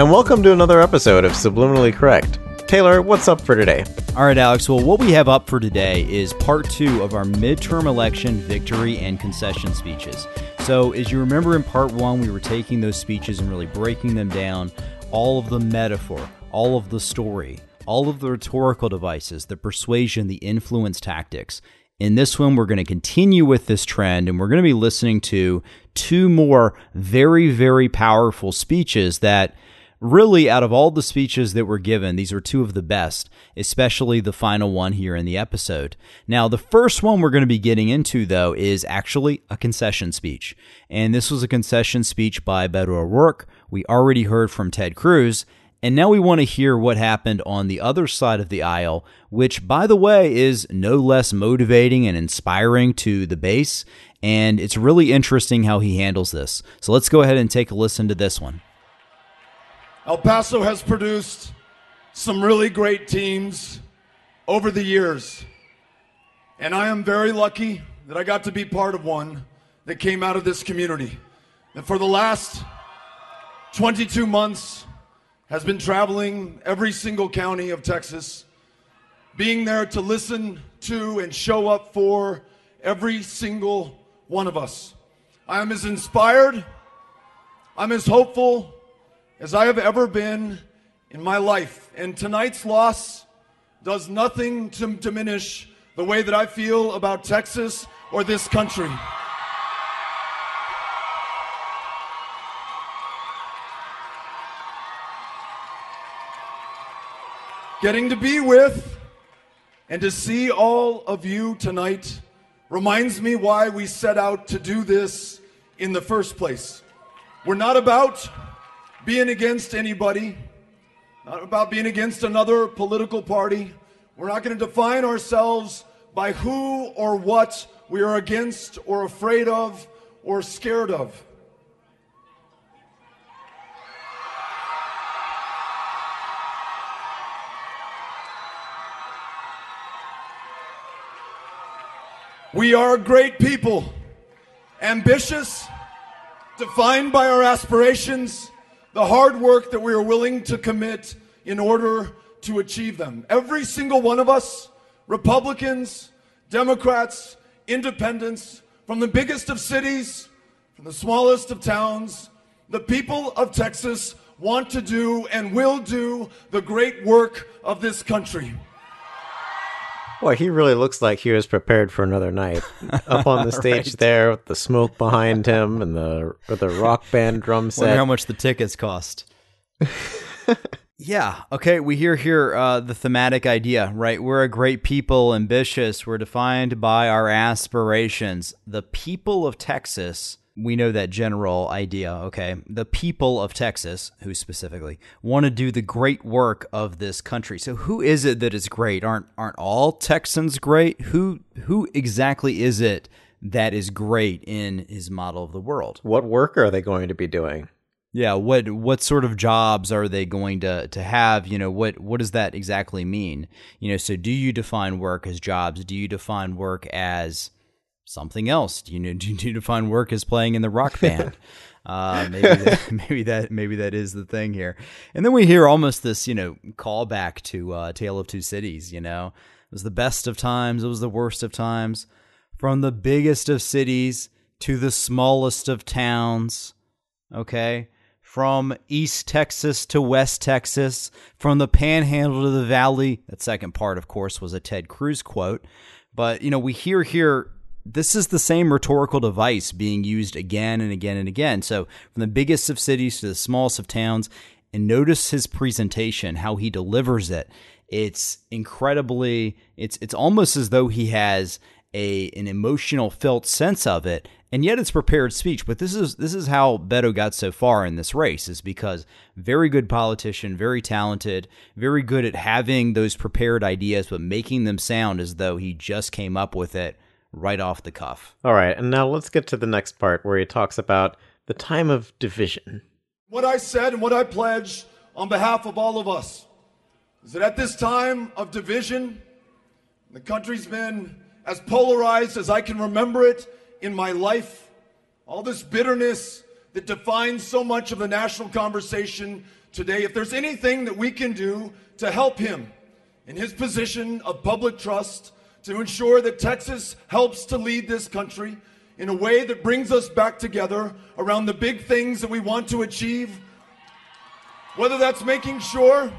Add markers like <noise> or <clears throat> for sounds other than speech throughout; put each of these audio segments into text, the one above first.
And welcome to another episode of Subliminally Correct. Taylor, what's up for today? All right, Alex. Well, what we have up for today is part two of our midterm election victory and concession speeches. So, as you remember in part one, we were taking those speeches and really breaking them down all of the metaphor, all of the story, all of the rhetorical devices, the persuasion, the influence tactics. In this one, we're going to continue with this trend and we're going to be listening to two more very, very powerful speeches that really, out of all the speeches that were given, these were two of the best, especially the final one here in the episode. Now, the first one we're going to be getting into, though, is actually a concession speech. And this was a concession speech by Beto O'Rourke. We already heard from Ted Cruz. And now we want to hear what happened on the other side of the aisle, which, by the way, is no less motivating and inspiring to the base. And it's really interesting how he handles this. So let's go ahead and take a listen to this one. El Paso has produced some really great teams over the years. And I am very lucky that I got to be part of one that came out of this community. And for the last 22 months has been traveling every single county of Texas, being there to listen to and show up for every single one of us. I am as inspired, I'm as hopeful as I have ever been in my life. And tonight's loss does nothing to diminish the way that I feel about Texas or this country. Getting to be with and to see all of you tonight reminds me why we set out to do this in the first place. We're not about being against anybody, not about being against another political party. We're not going to define ourselves by who or what we are against or afraid of or scared of. We are great people, ambitious, defined by our aspirations, the hard work that we are willing to commit in order to achieve them. Every single one of us, Republicans, Democrats, independents, from the biggest of cities, from the smallest of towns, the people of Texas want to do and will do the great work of this country. Boy, he really looks like he was prepared for another night. <laughs> Up on the stage Right. there with the smoke behind him and the the rock band drum <laughs> Wonder set. how much the tickets cost. <laughs> yeah. Okay. We hear here uh, the thematic idea, right? We're a great people, ambitious. We're defined by our aspirations. The people of Texas. We know that general idea, okay? The people of Texas, who specifically want to do the great work of this country. So, who is it that is great? Aren't aren't all Texans great? Who who exactly is it that is great in his model of the world? what work are they going to be doing? Yeah, what what sort of jobs are they going to to have? You know, what what does that exactly mean? You know, so do you define work as jobs? Do you define work as something else? Do you need, <laughs> do you define work as playing in the rock band? <laughs> uh, maybe that, <laughs> maybe that maybe that is the thing here. And then we hear almost this, you know, callback to uh, Tale of Two Cities. You know, it was the best of times, it was the worst of times, from the biggest of cities to the smallest of towns. Okay, from East Texas to West Texas, from the panhandle to the valley. That second part, of course, was a Ted Cruz quote. But, you know, we hear here this is the same rhetorical device being used again and again and again. So, from the biggest of cities to the smallest of towns, and notice his presentation, how he delivers it. It's incredibly, it's, it's almost as though he has a an emotional felt sense of it and yet it's prepared speech but this is this is how Beto got so far in this race is because very good politician very talented very good at having those prepared ideas but making them sound as though he just came up with it right off the cuff all right and now let's get to the next part where he talks about the time of division what i said and what i pledge on behalf of all of us is that at this time of division the country's been as polarized as I can remember it in my life. All this bitterness that defines so much of the national conversation today. If there's anything that we can do to help him in his position of public trust, to ensure that Texas helps to lead this country in a way that brings us back together around the big things that we want to achieve, whether that's making sure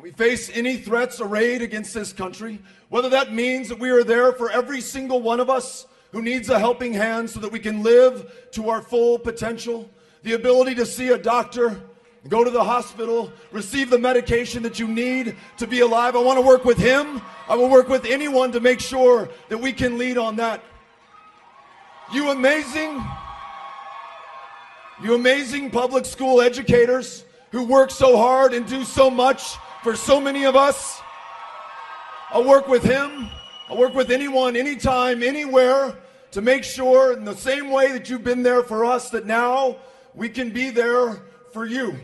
we face any threats arrayed against this country, whether that means that we are there for every single one of us who needs a helping hand so that we can live to our full potential, the ability to see a doctor, go to the hospital, receive the medication that you need to be alive. I want to work with him. I will work with anyone to make sure that we can lead on that. You amazing, you amazing public school educators who work so hard and do so much for so many of us. I'll work with him. I'll work with anyone, anytime, anywhere to make sure, in the same way that you've been there for us, that now we can be there for you.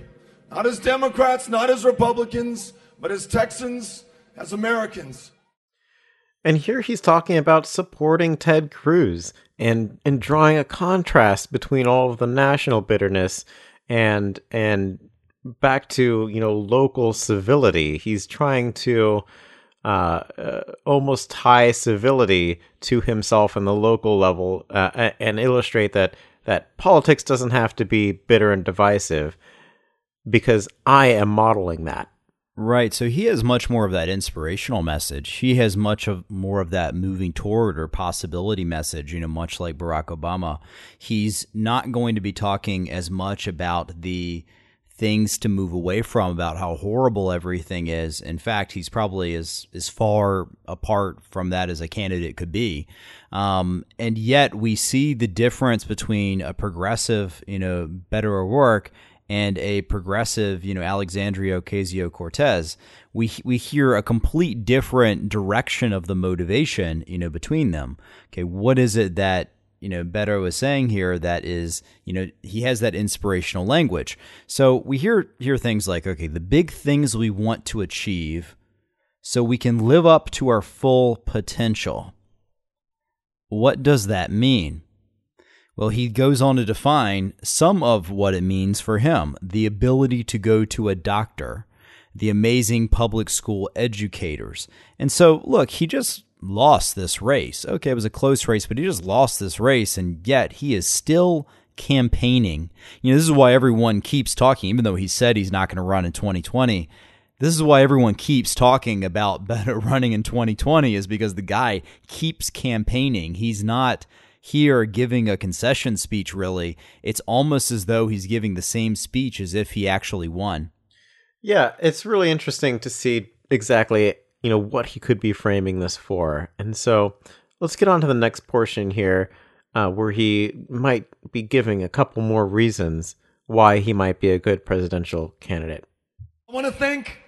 Not as Democrats, not as Republicans, but as Texans, as Americans. And here he's talking about supporting Ted Cruz and and drawing a contrast between all of the national bitterness and and back to you know local civility. He's trying to uh, uh, almost tie civility to himself and the local level, uh, and illustrate that that politics doesn't have to be bitter and divisive, because I am modeling that. Right. So he has much more of that inspirational message. He has much of more of that moving toward or possibility message, you know, much like Barack Obama. He's not going to be talking as much about the things to move away from about how horrible everything is. In fact, he's probably as as far apart from that as a candidate could be. Um, and yet we see the difference between a progressive, you know, Beto O'Rourke and a progressive, you know, Alexandria Ocasio Cortez. We we hear a complete different direction of the motivation, you know, between them. Okay, what is it that you know Beto was saying here that is you know he has that inspirational language. So we hear hear things like okay, the big things we want to achieve so we can live up to our full potential. What does that mean? Well, he goes on to define some of what it means for him the ability to go to a doctor, the amazing public school educators. And so, look, he just lost this race. Okay, it was a close race, but he just lost this race, and yet he is still campaigning. You know, this is why everyone keeps talking, even though he said he's not going to run in 2020. This is why everyone keeps talking about <laughs> Beto running in 2020 is because the guy keeps campaigning. He's not here giving a concession speech, really. It's almost as though he's giving the same speech as if he actually won. Yeah, it's really interesting to see exactly you know what he could be framing this for. And so let's get on to the next portion here, uh, where he might be giving a couple more reasons why he might be a good presidential candidate. I want to thank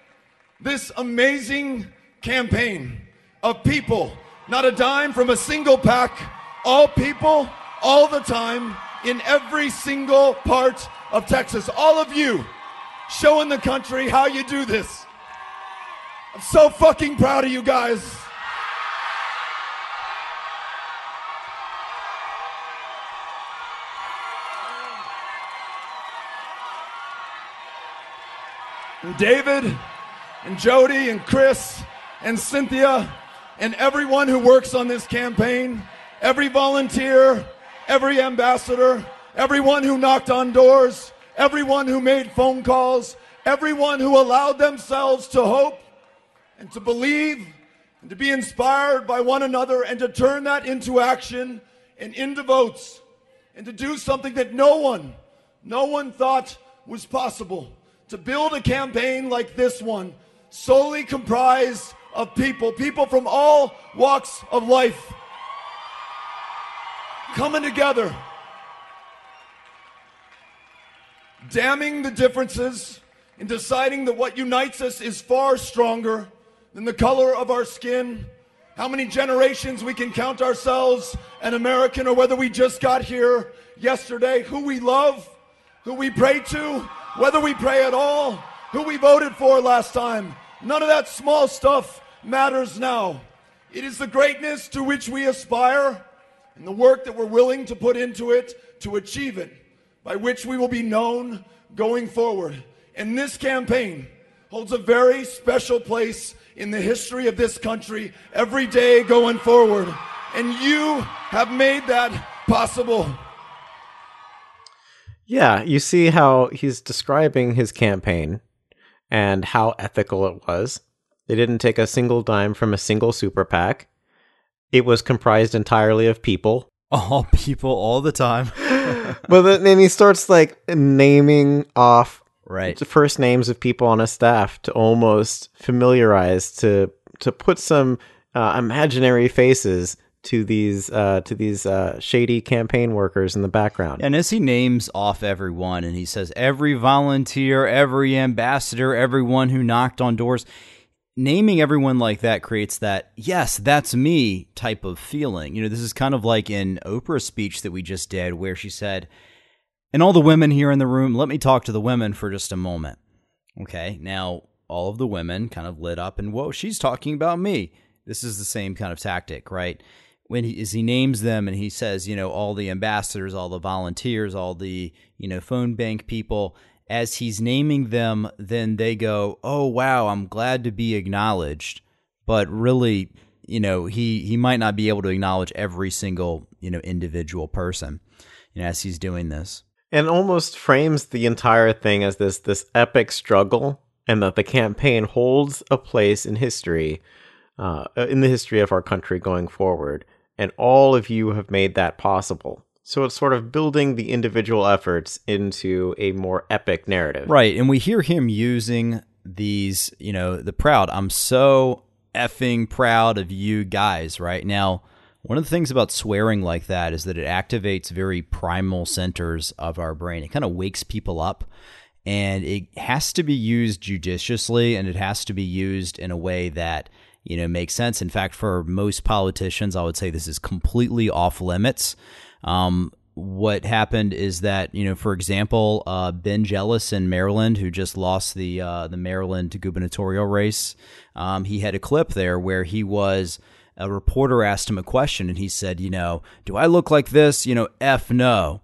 this amazing campaign of people, not a dime from a single PAC, all people, all the time, in every single part of Texas. All of you showing the country how you do this. I'm so fucking proud of you guys. And David and Jody and Chris and Cynthia and everyone who works on this campaign, every volunteer, every ambassador, everyone who knocked on doors, everyone who made phone calls, everyone who allowed themselves to hope and to believe and to be inspired by one another and to turn that into action and into votes and to do something that no one, no one thought was possible. To build a campaign like this one, solely comprised of people, people from all walks of life, coming together, damning the differences, and deciding that what unites us is far stronger than the color of our skin, how many generations we can count ourselves an American, or whether we just got here yesterday, who we love, who we pray to, whether we pray at all, who we voted for last time. None of that small stuff matters now. It is the greatness to which we aspire and the work that we're willing to put into it to achieve it, by which we will be known going forward. And this campaign holds a very special place in the history of this country every day going forward. And you have made that possible. Yeah, you see how he's describing his campaign and how ethical it was. They didn't take a single dime from a single super PAC. It was comprised entirely of people. <laughs> All people, all the time. <laughs> but then he starts like naming off right the first names of people on his staff to almost familiarize to to put some uh, imaginary faces to these uh, to these uh, shady campaign workers in the background. And as he names off everyone, and he says every volunteer, every ambassador, everyone who knocked on doors, naming everyone like that creates that yes, that's me type of feeling. You know, this is kind of like in Oprah's speech that we just did, where she said, "And all the women here in the room, let me talk to the women for just a moment." Okay, now all of the women kind of lit up, and whoa, she's talking about me. This is the same kind of tactic, right? when he as he names them and he says, you know, all the ambassadors, all the volunteers, all the, you know, phone bank people, as he's naming them, then they go, "Oh wow, I'm glad to be acknowledged." But really, you know, he he might not be able to acknowledge every single, you know, individual person, you know, as he's doing this. And almost frames the entire thing as this this epic struggle and that the campaign holds a place in history uh, in the history of our country going forward and all of you have made that possible. So it's sort of building the individual efforts into a more epic narrative. Right. And we hear him using these, you know, the proud. I'm so effing proud of you guys right now. One of the things about swearing like that is that it activates very primal centers of our brain. It kind of wakes people up and it has to be used judiciously and it has to be used in a way that you know, makes sense. In fact, for most politicians, I would say this is completely off limits. Um, what happened is that you know, for example, uh, Ben Jealous in Maryland, who just lost the uh, the Maryland gubernatorial race, um, he had a clip there where he was a reporter asked him a question, and he said, you know, do I look like this? You know, f no,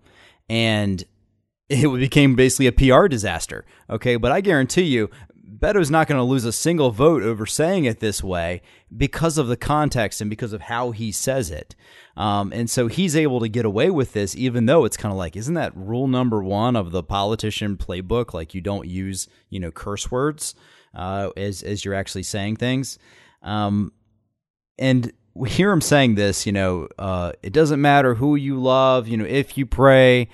and <laughs> it became basically a PR disaster. Okay, but I guarantee you, Beto's not going to lose a single vote over saying it this way because of the context and because of how he says it. Um, and so he's able to get away with this, even though it's kind of like, isn't that rule number one of the politician playbook? Like you don't use, you know, curse words uh, as as you're actually saying things. Um, and we hear him saying this, you know, uh, it doesn't matter who you love, you know, if you pray,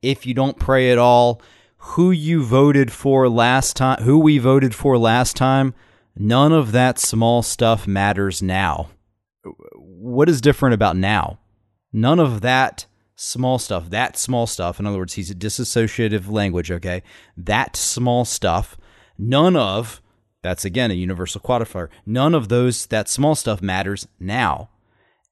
if you don't pray at all who you voted for last time, who we voted for last time, none of that small stuff matters now. What is different about now? None of that small stuff, that small stuff, in other words, he's a dissociative language, okay? That small stuff, none of, that's again a universal quantifier, none of those, that small stuff matters now.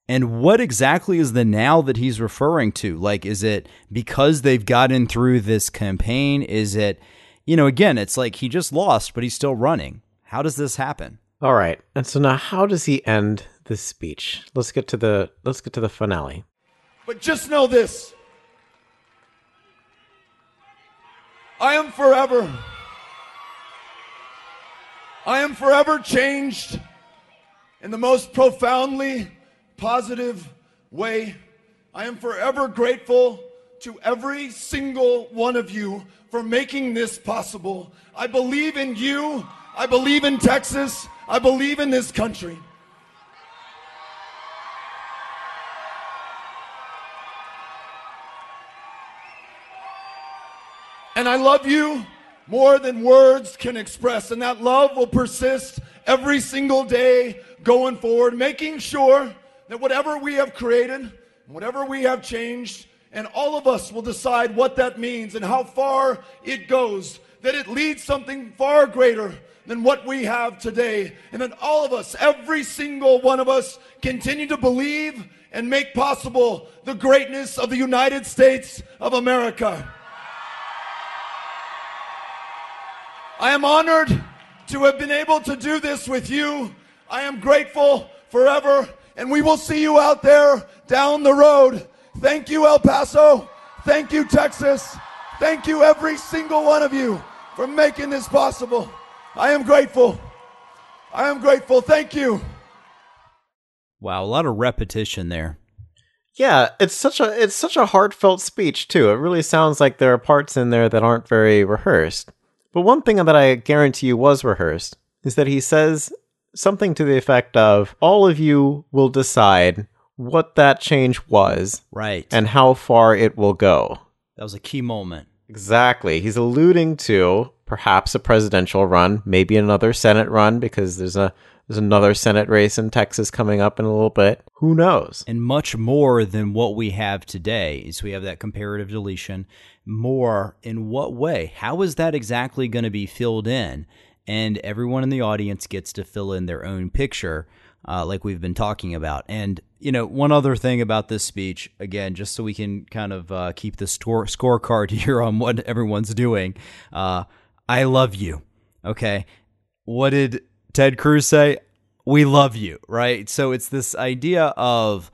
And what exactly is the now that he's referring to? Like, is it because they've gotten through this campaign? Is it, you know, again, it's like he just lost, but he's still running. How does this happen? All right. And so now how does he end this speech? Let's get to the let's get to the finale. But just know this. I am forever I am forever changed in the most profoundly positive way. I am forever grateful to every single one of you for making this possible. I believe in you. I believe in Texas. I believe in this country. And I love you more than words can express. And that love will persist every single day going forward, making sure that whatever we have created, whatever we have changed, and all of us will decide what that means and how far it goes, that it leads something far greater than what we have today. And that all of us, every single one of us, continue to believe and make possible the greatness of the United States of America. I am honored to have been able to do this with you. I am grateful forever, and we will see you out there down the road. Thank you, El Paso. Thank you, Texas. Thank you, every single one of you, for making this possible. I am grateful. I am grateful. Thank you. Wow, a lot of repetition there. Yeah, it's such a it's such a heartfelt speech too. It really sounds like there are parts in there that aren't very rehearsed. But one thing that I guarantee you was rehearsed is that he says something to the effect of all of you will decide what that change was Right. and how far it will go. that was a key moment. Exactly. He's alluding to perhaps a presidential run, maybe another Senate run because there's a there's another Senate race in Texas coming up in a little bit. Who knows? and much more than what we have today. So we have that comparative deletion. More in what way? How is that exactly going to be filled in? And everyone in the audience gets to fill in their own picture, uh, like we've been talking about. And you know, one other thing about this speech, again, just so we can kind of uh, keep the score scorecard <laughs> here on what everyone's doing. Uh, I love you. Okay, what did Ted Cruz say? We love you, right? So it's this idea of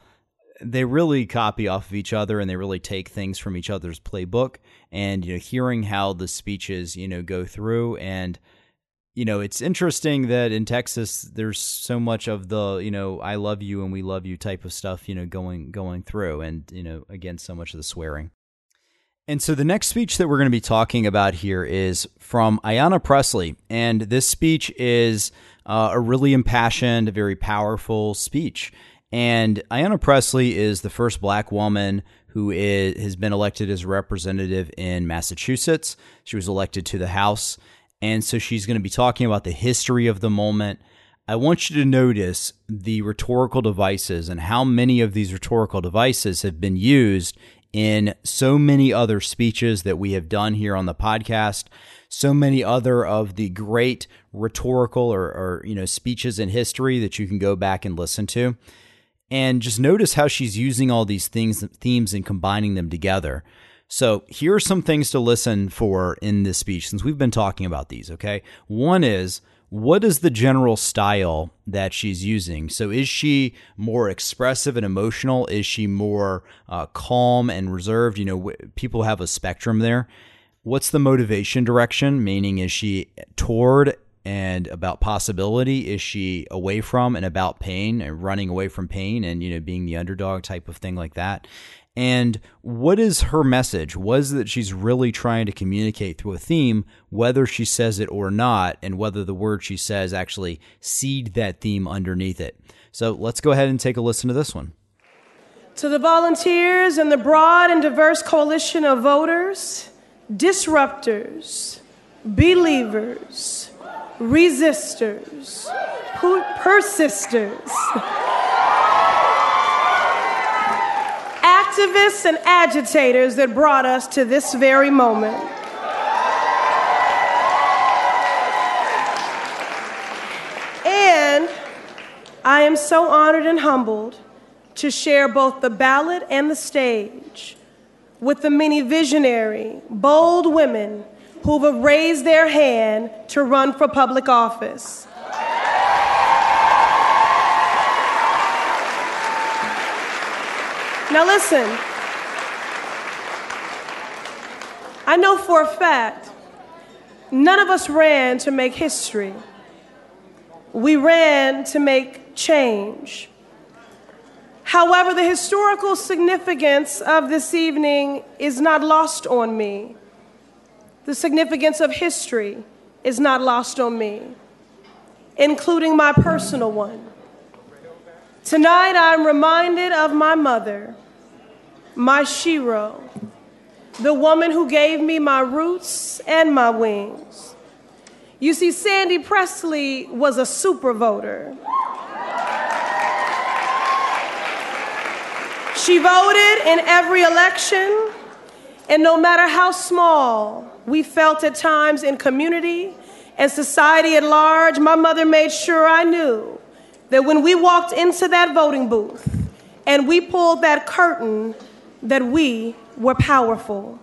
they really copy off of each other and they really take things from each other's playbook and you know hearing how the speeches you know go through and you know it's interesting that in Texas there's so much of the you know I love you and we love you type of stuff you know going going through and you know again so much of the swearing and so the next speech that we're going to be talking about here is from Ayanna Pressley. And this speech is uh, a really impassioned, very powerful speech. And Ayanna Pressley is the first black woman who is, has been elected as representative in Massachusetts. She was elected to the House. And so she's going to be talking about the history of the moment. I want you to notice the rhetorical devices and how many of these rhetorical devices have been used in so many other speeches that we have done here on the podcast, so many other of the great rhetorical or, or you know speeches in history that you can go back and listen to. And just notice how she's using all these things themes and combining them together. So here are some things to listen for in this speech since we've been talking about these, okay? One is what is the general style that she's using? So, is she more expressive and emotional? Is she more uh, calm and reserved? You know, w- people have a spectrum there. What's the motivation direction? Meaning, is she toward and about possibility? Is she away from and about pain and running away from pain and, you know, being the underdog type of thing like that? And what is her message? Was that she's really trying to communicate through a theme, whether she says it or not, and whether the word she says actually seed that theme underneath it. So let's go ahead and take a listen to this one. To the volunteers and the broad and diverse coalition of voters, disruptors, believers, resistors, persisters, activists and agitators that brought us to this very moment. And I am so honored and humbled to share both the ballot and the stage with the many visionary, bold women who have raised their hand to run for public office. Now, listen, I know for a fact none of us ran to make history, we ran to make change. However, the historical significance of this evening is not lost on me. The significance of history is not lost on me, including my personal one. Tonight, I'm reminded of my mother, my shero, the woman who gave me my roots and my wings. You see, Sandy Pressley was a super voter. She voted in every election, and no matter how small we felt at times in community and society at large, my mother made sure I knew that when we walked into that voting booth and we pulled that curtain, that we were powerful.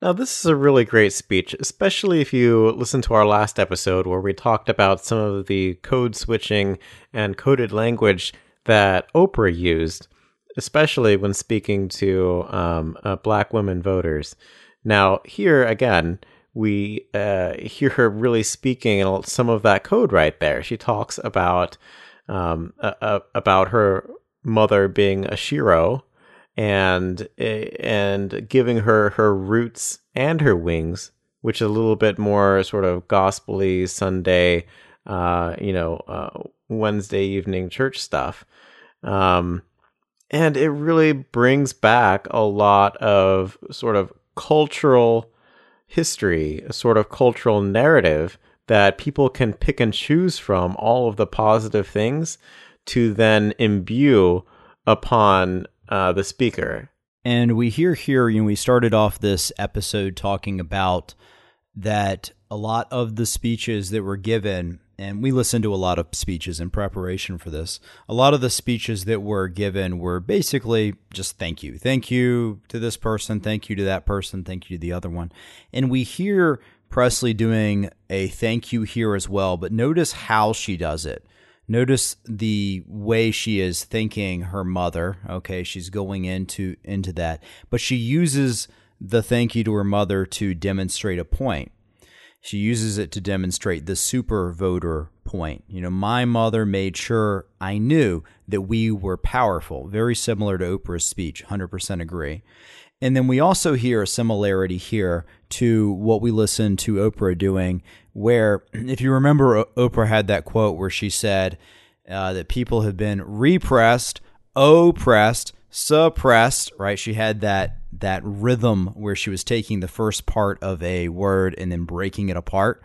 Now, this is a really great speech, especially if you listen to our last episode where we talked about some of the code switching and coded language that Oprah used, especially when speaking to um, uh, black women voters. Now, here again, we uh, <laughs> hear her really speaking some of that code right there. She talks about um, about her mother being a shero and and giving her her roots and her wings, which is a little bit more sort of gospely Sunday, uh, you know, uh, Wednesday evening church stuff. Um, and it really brings back a lot of sort of cultural history, a sort of cultural narrative that people can pick and choose from all of the positive things to then imbue upon uh, the speaker. And we hear here, you know, we started off this episode talking about that a lot of the speeches that were given, and we listened to a lot of speeches in preparation for this. A lot of the speeches that were given were basically just thank you. Thank you to this person. Thank you to that person. Thank you to the other one. And we hear Pressley doing a thank you here as well, but notice how she does it. Notice the way she is thanking her mother. Okay, she's going into into that, but she uses the thank you to her mother to demonstrate a point. She uses it to demonstrate the super voter point. You know, my mother made sure I knew that we were powerful, very similar to Oprah's speech, 100% agree. And then we also hear a similarity here to what we listened to Oprah doing, where, <clears throat> if you remember, Oprah had that quote where she said uh, that people have been repressed, oppressed, suppressed, right? She had that that rhythm where she was taking the first part of a word and then breaking it apart.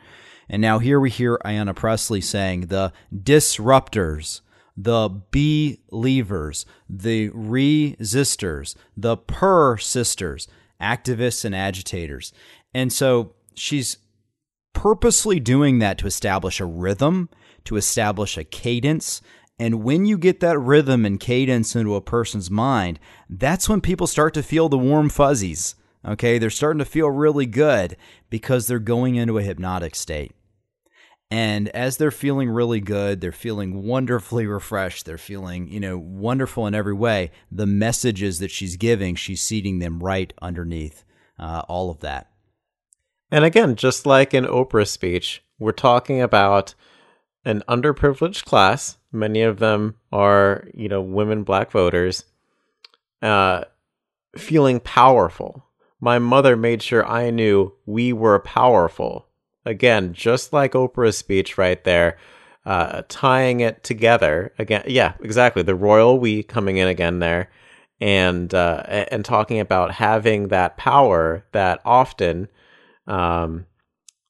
And now here we hear Ayanna Pressley saying the disruptors the believers, the resistors, the persisters, activists and agitators. And so she's purposely doing that to establish a rhythm, to establish a cadence. And when you get that rhythm and cadence into a person's mind, that's when people start to feel the warm fuzzies. Okay, they're starting to feel really good because they're going into a hypnotic state. And as they're feeling really good, they're feeling wonderfully <laughs> refreshed, they're feeling, you know, wonderful in every way. The messages that she's giving, she's seeding them right underneath uh, all of that. And again, just like in Oprah's speech, we're talking about an underprivileged class. Many of them are, you know, women, black voters, uh, feeling powerful. My mother made sure I knew we were powerful again, just like Oprah's speech right there, uh, tying it together again. Yeah, exactly. The royal we coming in again there, and uh, and talking about having that power that often. Um,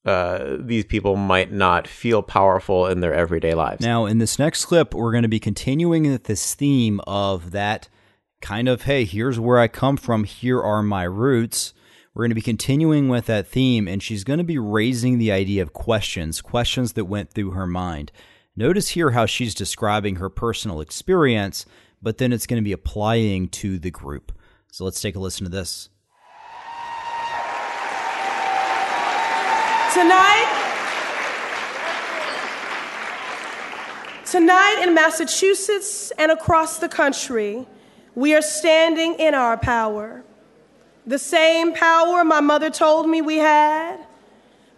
uh, these people might not feel powerful in their everyday lives. Now, in this next clip, we're going to be continuing with this theme of that kind of, hey, here's where I come from, here are my roots. We're going to be continuing with that theme, and she's going to be raising the idea of questions, questions that went through her mind. Notice here how she's describing her personal experience, but then it's going to be applying to the group. So let's take a listen to this. Tonight, Tonight in Massachusetts and across the country, we are standing in our power the same power my mother told me we had,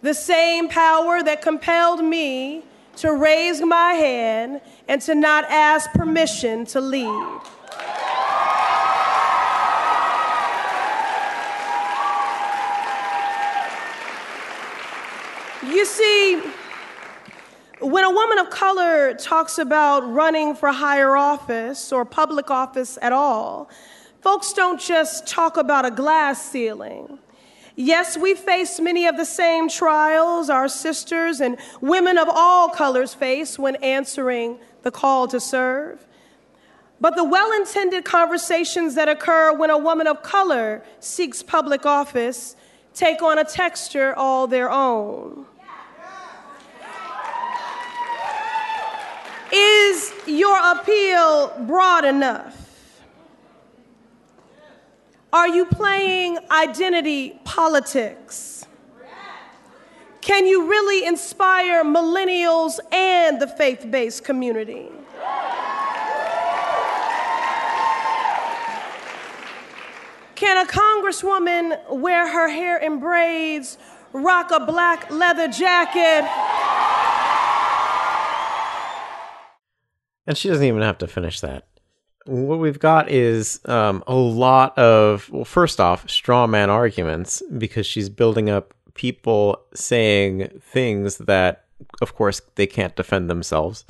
the same power that compelled me to raise my hand and to not ask permission to lead. You see, when a woman of color talks about running for higher office or public office at all, folks don't just talk about a glass ceiling. Yes, we face many of the same trials our sisters and women of all colors face when answering the call to serve. But the well intended conversations that occur when a woman of color seeks public office take on a texture all their own. Is your appeal broad enough? Are you playing identity politics? Can you really inspire millennials and the faith based community? Can a congresswoman wear her hair in braids, rock a black leather jacket? And she doesn't even have to finish that. What we've got is um, a lot of, well, first off, straw man arguments because she's building up people saying things that, of course, they can't defend themselves.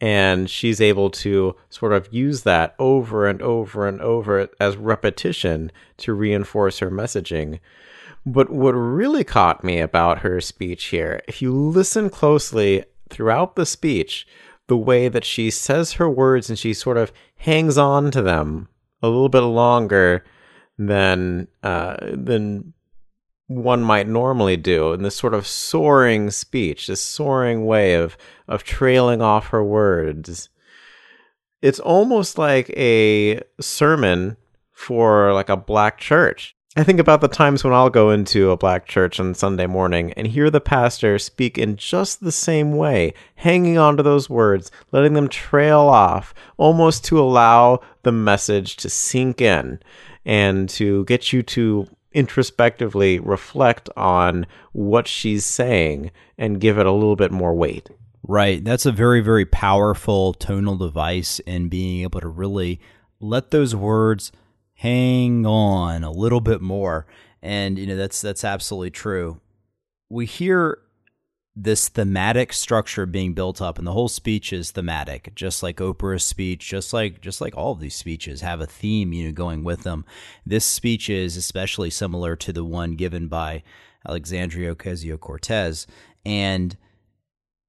And she's able to sort of use that over and over and over as repetition to reinforce her messaging. But what really caught me about her speech here, if you listen closely throughout the speech, the way that she says her words and she sort of hangs on to them a little bit longer than uh, than one might normally do in this sort of soaring speech, this soaring way of of trailing off her words. It's almost like a sermon for like a black church. I think about the times when I'll go into a black church on Sunday morning and hear the pastor speak in just the same way, hanging on to those words, letting them trail off, almost to allow the message to sink in and to get you to introspectively reflect on what she's saying and give it a little bit more weight. Right. That's a very, very powerful tonal device in being able to really let those words hang on a little bit more. And you know that's that's absolutely true. We hear this thematic structure being built up and the whole speech is thematic just like oprah's speech just like just like all of these speeches have a theme you know going with them this speech is especially similar to the one given by alexandria ocasio-cortez and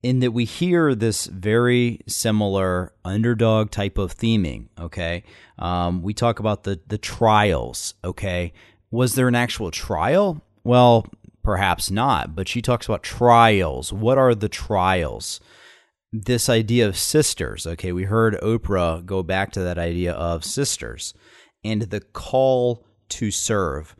in that we hear this very similar underdog type of theming. Okay, um, we talk about the the trials. Okay, was there an actual trial? Well, perhaps not. But she talks about trials. What are the trials? This idea of sisters. Okay, we heard Oprah go back to that idea of sisters and the call to serve.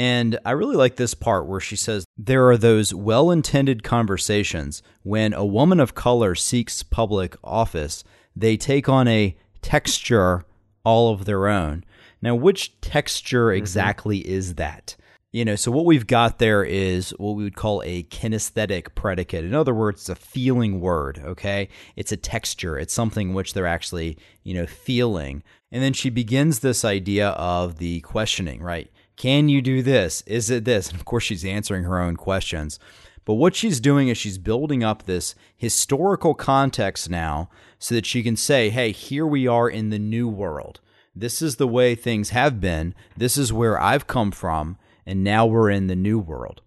And I really like this part where she says there are those well intended conversations when a woman of color seeks public office, they take on a texture all of their own. Now, which texture mm-hmm. exactly mm-hmm. is that? You know, so what we've got there is what we would call a kinesthetic predicate. In other words, it's a feeling word, okay? It's a texture. It's something which they're actually, you know, feeling. And then she begins this idea of the questioning, right? Can you do this? Is it this? And of course, she's answering her own questions. But what she's doing is she's building up this historical context now so that she can say, hey, here we are in the new world. This is the way things have been. This is where I've come from. And now we're in the new world.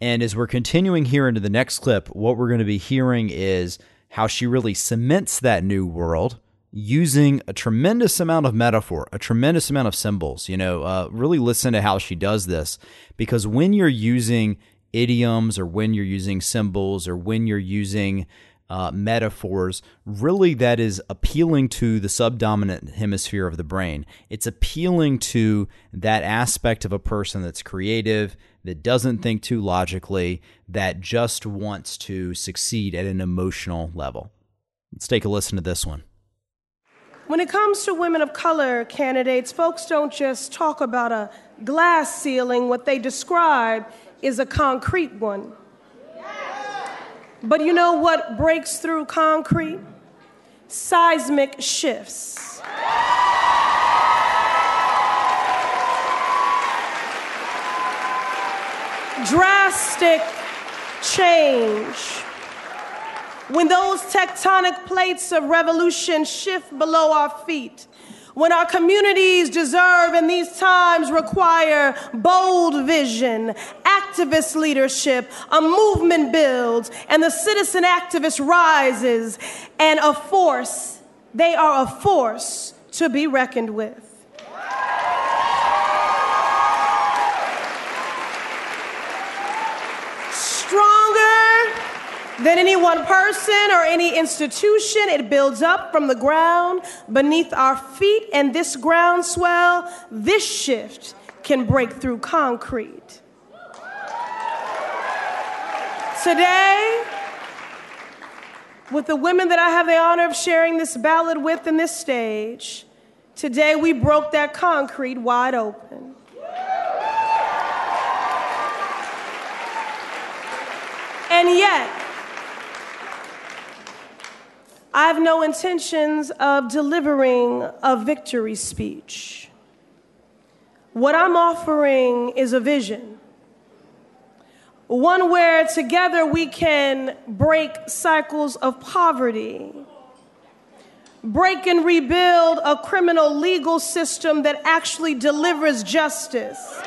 And as we're continuing here into the next clip, what we're going to be hearing is how she really cements that new world using a tremendous amount of metaphor, a tremendous amount of symbols. You know, uh, really listen to how she does this because when you're using idioms or when you're using symbols or when you're using uh, metaphors, really that is appealing to the subdominant hemisphere of the brain. It's appealing to that aspect of a person that's creative, that doesn't think too logically, that just wants to succeed at an emotional level. Let's take a listen to this one. When it comes to women of color candidates, folks don't just talk about a glass ceiling, what they describe is a concrete one. But you know what breaks through concrete? Seismic shifts. Drastic change. When those tectonic plates of revolution shift below our feet, when our communities deserve and these times require bold vision, activist leadership, a movement builds, and the citizen activist rises, and a force, they are a force to be reckoned with. Stronger than any one person or any institution. It builds up from the ground beneath our feet, and this groundswell, this shift can break through concrete. Today, with the women that I have the honor of sharing this ballad with in this stage, today we broke that concrete wide open. And yet, I have no intentions of delivering a victory speech. What I'm offering is a vision. One where together we can break cycles of poverty, break and rebuild a criminal legal system that actually delivers justice.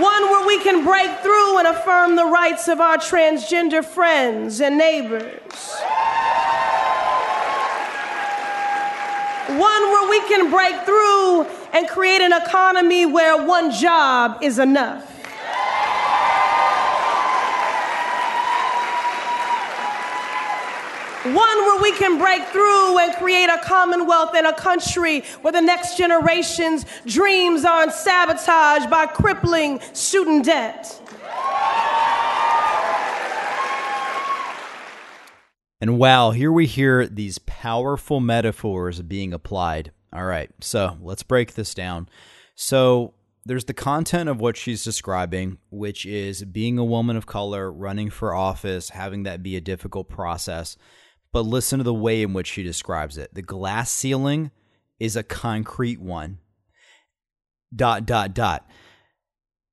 One where we can break through and affirm the rights of our transgender friends and neighbors. One where we can break through and create an economy where one job is enough. One where we can break through and create a commonwealth and a country where the next generation's dreams aren't sabotaged by crippling student debt. And wow, here we hear these powerful metaphors being applied. All right, so let's break this down. So there's the content of what she's describing, which is being a woman of color, running for office, having that be a difficult process but listen to the way in which she describes it. The glass ceiling is a concrete one. Dot, dot, dot.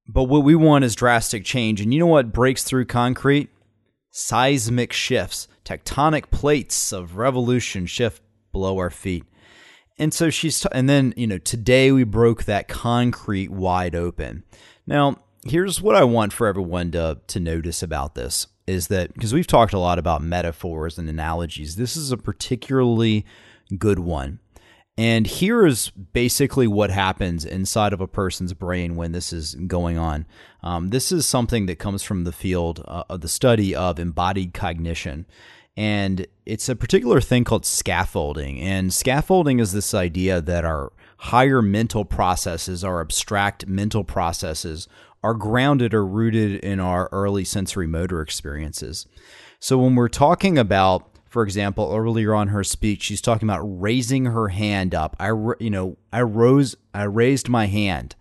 But what we want is drastic change. And you know what breaks through concrete? Seismic shifts, tectonic plates of revolution shift below our feet. And so she's, t- and then, you know, today we broke that concrete wide open. Now, here's what I want for everyone to, to notice about this is that because we've talked a lot about metaphors and analogies, this is a particularly good one. And here is basically what happens inside of a person's brain when this is going on. Um, this is something that comes from the field uh, of the study of embodied cognition. And it's a particular thing called scaffolding. And scaffolding is this idea that our higher mental processes, our abstract mental processes, are grounded or rooted in our early sensory motor experiences. So when we're talking about for example, earlier on her speech, she's talking about raising her hand up. I, you know, I rose, I raised my hand.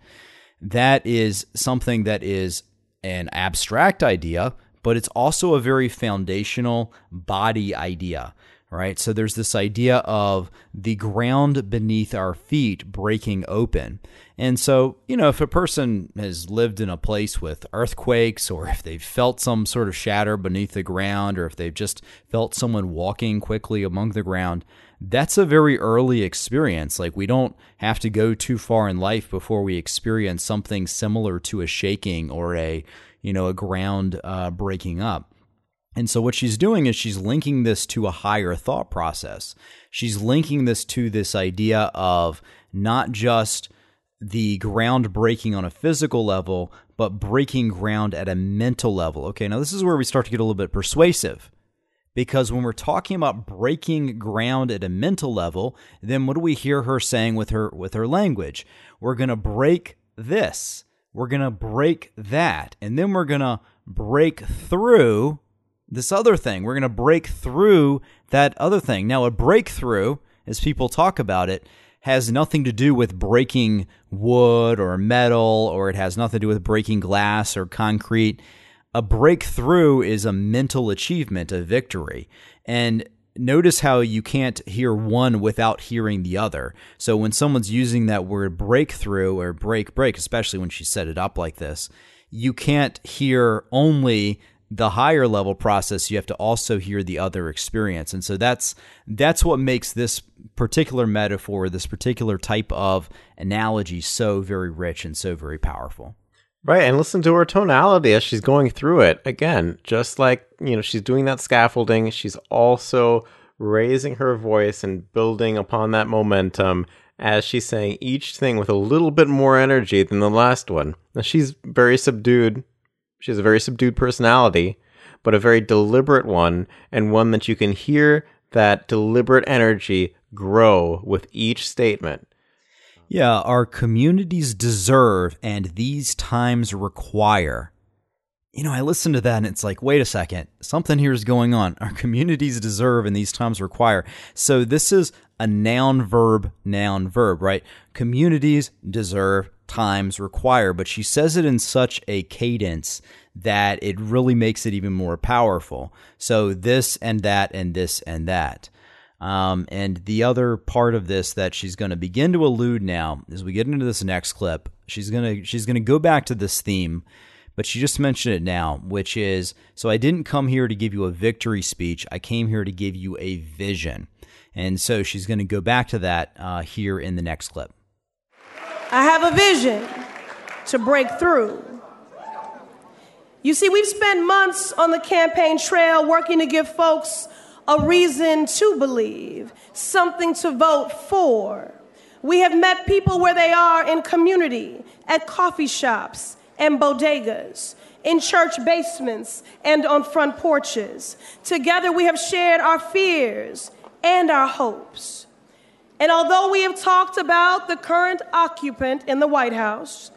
That is something that is an abstract idea, but it's also a very foundational body idea right? So there's this idea of the ground beneath our feet breaking open. And so, you know, if a person has lived in a place with earthquakes, or if they've felt some sort of shatter beneath the ground, or if they've just felt someone walking quickly among the ground, that's a very early experience. Like, we don't have to go too far in life before we experience something similar to a shaking or a, you know, a ground uh, breaking up. And so, what she's doing is she's linking this to a higher thought process. She's linking this to this idea of not just the ground breaking on a physical level, but breaking ground at a mental level. Okay, now this is where we start to get a little bit persuasive. Because when we're talking about breaking ground at a mental level, then what do we hear her saying with her with her language? We're going to break this. We're going to break that. And then we're going to break through this other thing. We're going to break through that other thing. Now, a breakthrough, as people talk about it, has nothing to do with breaking wood or metal, or it has nothing to do with breaking glass or concrete. A breakthrough is a mental achievement, a victory. And notice how you can't hear one without hearing the other. So when someone's using that word breakthrough or break break, especially when she set it up like this, you can't hear only the higher level process you have to also hear the other experience and so that's that's what makes this particular metaphor this particular type of analogy so very rich and so very powerful Right, and listen to her tonality as she's going through it. Again, just like, you know, she's doing that scaffolding, she's also raising her voice and building upon that momentum as she's saying each thing with a little bit more energy than the last one. Now, she's very subdued. She has a very subdued personality, but a very deliberate one, and one that you can hear that deliberate energy grow with each statement. Yeah, our communities deserve and these times require. You know, I listen to that and it's like, wait a second, something here is going on. Our communities deserve and these times require. So this is a noun, verb, noun, verb, right? Communities deserve, times require. But she says it in such a cadence that it really makes it even more powerful. So this and that and this and that. Um, and the other part of this that she's going to begin to allude now, as we get into this next clip, she's gonna she's gonna go back to this theme, but she just mentioned it now, which is so I didn't come here to give you a victory speech. I came here to give you a vision, and so she's going to go back to that uh, here in the next clip. I have a vision to break through. You see, we've spent months on the campaign trail working to give folks a reason to believe, something to vote for. We have met people where they are in community, at coffee shops and bodegas, in church basements and on front porches. Together, we have shared our fears and our hopes. And although we have talked about the current occupant in the White House,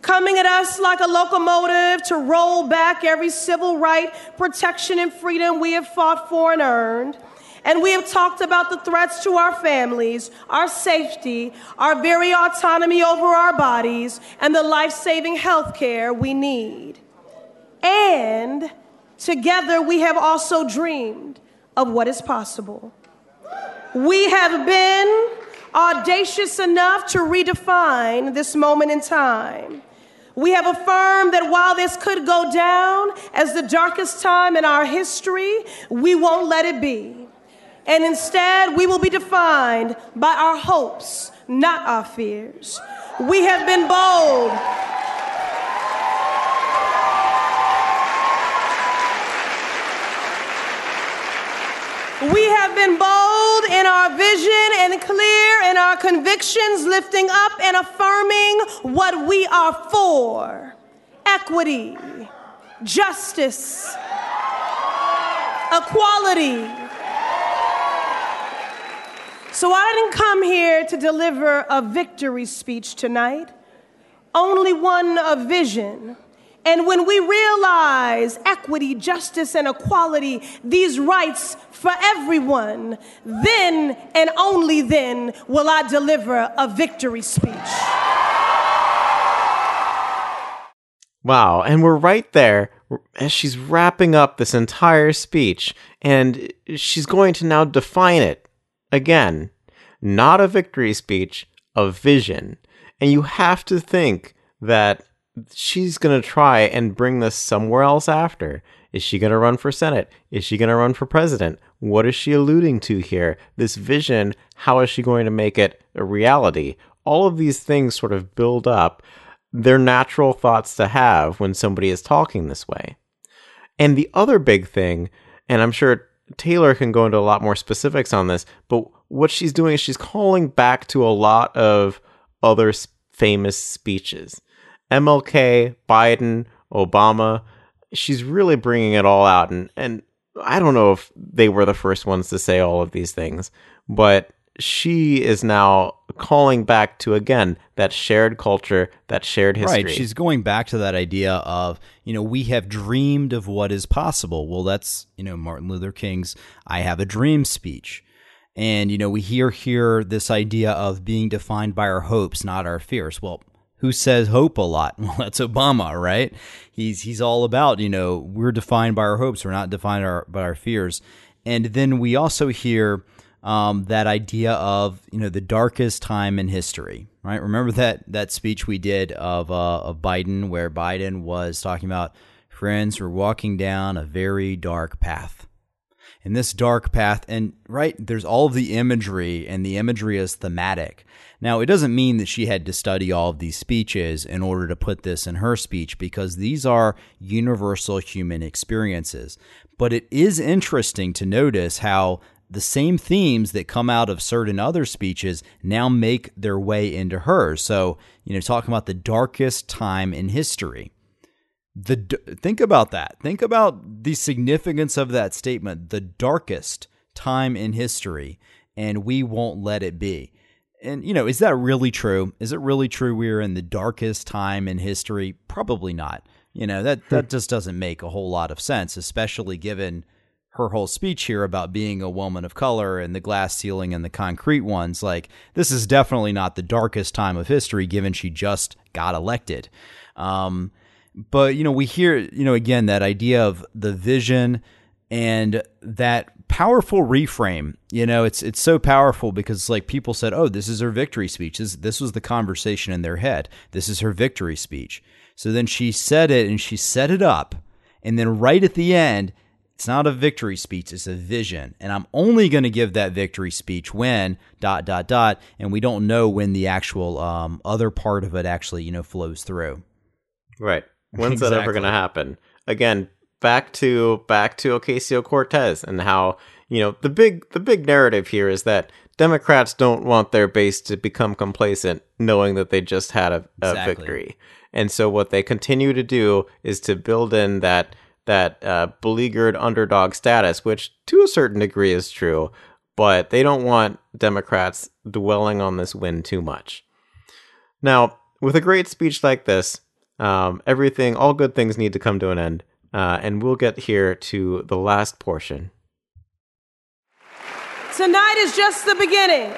coming at us like a locomotive to roll back every civil right, protection, and freedom we have fought for and earned. And we have talked about the threats to our families, our safety, our very autonomy over our bodies, and the life saving health care we need. And together we have also dreamed of what is possible. We have been audacious enough to redefine this moment in time. We have affirmed that while this could go down as the darkest time in our history, we won't let it be. And instead, we will be defined by our hopes, not our fears. We have been bold. We have been bold in our vision and clear in our convictions, lifting up and affirming what we are for equity, justice, equality. So I didn't come here to deliver a victory speech tonight, only one of vision. And when we realize equity, justice, and equality, these rights for everyone, then and only then will I deliver a victory speech. Wow, and we're right there as she's wrapping up this entire speech, and she's going to now define it again. Not a victory speech, a vision. And you have to think that she's going to try and bring this somewhere else after. Is she going to run for Senate? Is she going to run for president? What is she alluding to here? This vision, how is she going to make it a reality? All of these things sort of build up. They're natural thoughts to have when somebody is talking this way. And the other big thing, and I'm sure Taylor can go into a lot more specifics on this, but what she's doing is she's calling back to a lot of other famous speeches. MLK, Biden, Obama, she's really bringing it all out. And, and I don't know if they were the first ones to say all of these things, but she is now calling back to again that shared culture, that shared history. Right. She's going back to that idea of, you know, we have dreamed of what is possible. Well, that's, you know, Martin Luther King's I have a dream speech. And, you know, we hear here this idea of being defined by our hopes, not our fears. Well, who says hope a lot? <laughs> Well, that's Obama, right? He's he's all about, you know, we're defined by our hopes, we're not defined our, by our fears. And then we also hear um, that idea of you know the darkest time in history, right? Remember that that speech we did of uh, of Biden, where Biden was talking about friends, we're walking down a very dark path. In this dark path, and right, there's all of the imagery, and the imagery is thematic. Now, it doesn't mean that she had to study all of these speeches in order to put this in her speech because these are universal human experiences. But it is interesting to notice how the same themes that come out of certain other speeches now make their way into hers. So, you know, talking about the darkest time in history. The think about that. Think about the significance of that statement, the darkest time in history, and we won't let it be. And you know, is that really true? Is it really true we're in the darkest time in history? Probably not. You know, that that just doesn't make a whole lot of sense, especially given her whole speech here about being a woman of color and the glass ceiling and the concrete ones. Like, this is definitely not the darkest time of history, given she just got elected. Um, but, you know, we hear, you know, again, that idea of the vision and that powerful reframe you know it's it's so powerful because like people said oh this is her victory speech this, this was the conversation in their head this is her victory speech so then she said it and she set it up and then right at the end it's not a victory speech, it's a vision. And I'm only going to give that victory speech when dot dot dot and we don't know when the actual um, other part of it actually, you know, flows through. Right. When's exactly. that ever going to happen? Again, back to back to Ocasio-Cortez and how, you know, the big the big narrative here is that Democrats don't want their base to become complacent knowing that they just had a, a exactly. victory. And so what they continue to do is to build in that that uh, beleaguered underdog status, which to a certain degree is true, but they don't want Democrats dwelling on this win too much. Now, with a great speech like this, um, everything, all good things need to come to an end, uh, and we'll get here to the last portion. Tonight is just the beginning.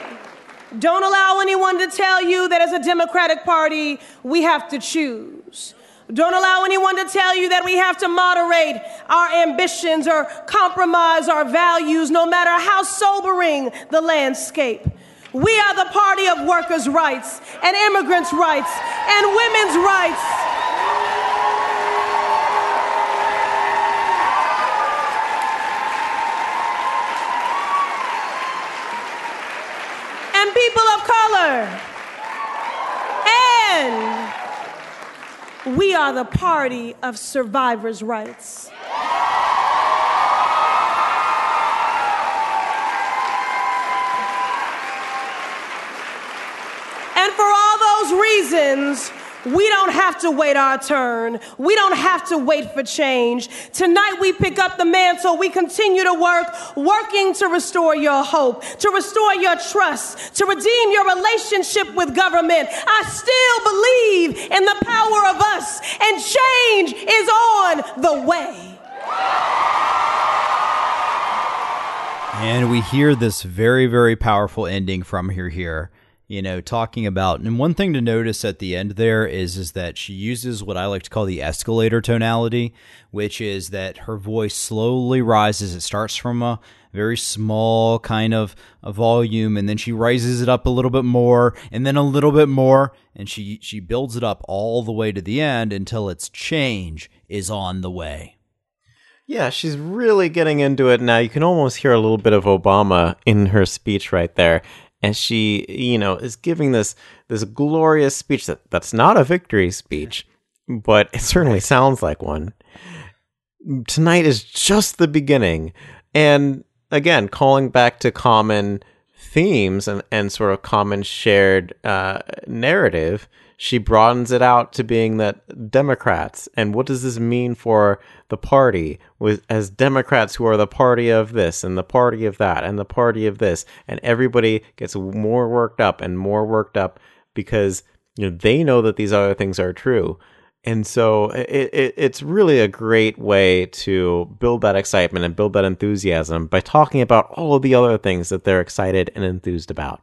Don't allow anyone to tell you that as a Democratic Party, we have to choose. Don't allow anyone to tell you that we have to moderate our ambitions or compromise our values, no matter how sobering the landscape. We are the party of workers' rights and immigrants' rights and women's rights. And people of color. And we are the party of survivors' rights. Those reasons, we don't have to wait our turn. We don't have to wait for change. Tonight we pick up the mantle. We continue to work, working to restore your hope, to restore your trust, to redeem your relationship with government. I still believe in the power of us, and change is on the way. And we hear this very, very powerful ending from here here you know, talking about and one thing to notice at the end there is is that she uses what I like to call the escalator tonality, which is that her voice slowly rises. It starts from a very small kind of a volume and then she rises it up a little bit more and then a little bit more and she she builds it up all the way to the end until its change is on the way. Yeah, she's really getting into it now. You can almost hear a little bit of Obama in her speech right there and she you know is giving this this glorious speech that that's not a victory speech but it certainly sounds like one. Tonight is just the beginning. And again calling back to common themes and, and sort of common shared uh, narrative she broadens it out to being that Democrats. And what does this mean for the party with as Democrats who are the party of this and the party of that and the party of this? And everybody gets more worked up and more worked up because you know they know that these other things are true. And so it, it, it's really a great way to build that excitement and build that enthusiasm by talking about all of the other things that they're excited and enthused about.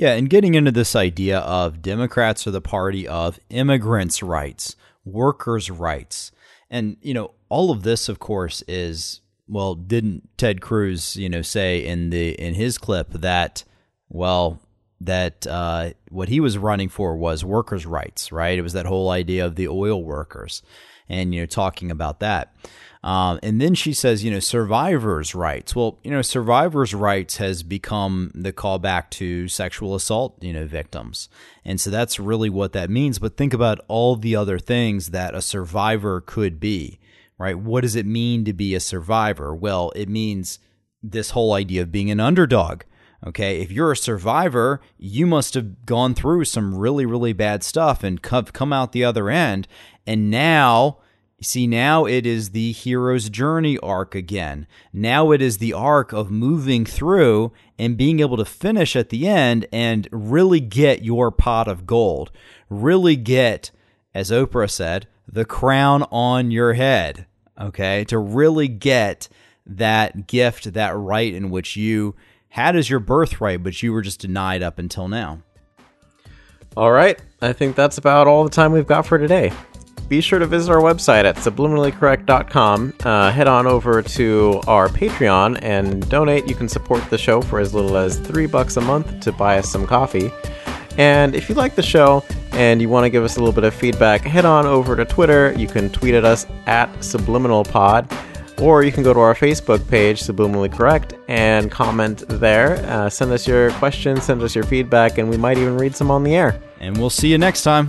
Yeah, and getting into this idea of Democrats are the party of immigrants' rights, workers' rights. And, you know, all of this, of course, is well, didn't Ted Cruz, you know, say in the in his clip that, well, that uh, what he was running for was workers' rights, right? It was that whole idea of the oil workers, and you know, talking about that. Um, and then she says, you know, survivors' rights. Well, you know, survivors' rights has become the callback to sexual assault, you know, victims. And so that's really what that means. But think about all the other things that a survivor could be, right? What does it mean to be a survivor? Well, it means this whole idea of being an underdog. Okay, if you're a survivor, you must have gone through some really, really bad stuff and come out the other end. And now, see, now it is the hero's journey arc again. Now it is the arc of moving through and being able to finish at the end and really get your pot of gold. Really get, as Oprah said, the crown on your head. Okay, to really get that gift, that right in which you had as your birthright, but you were just denied up until now. All right, I think that's about all the time we've got for today. Be sure to visit our website at subliminallycorrect.com. Uh, head on over to our Patreon and donate. You can support the show for as little as three bucks a month to buy us some coffee. And if you like the show and you want to give us a little bit of feedback, head on over to Twitter. You can tweet at us at subliminalpod or you can go to our Facebook page, Subliminally Correct, and comment there. Uh, send us your questions, send us your feedback, and we might even read some on the air. And we'll see you next time.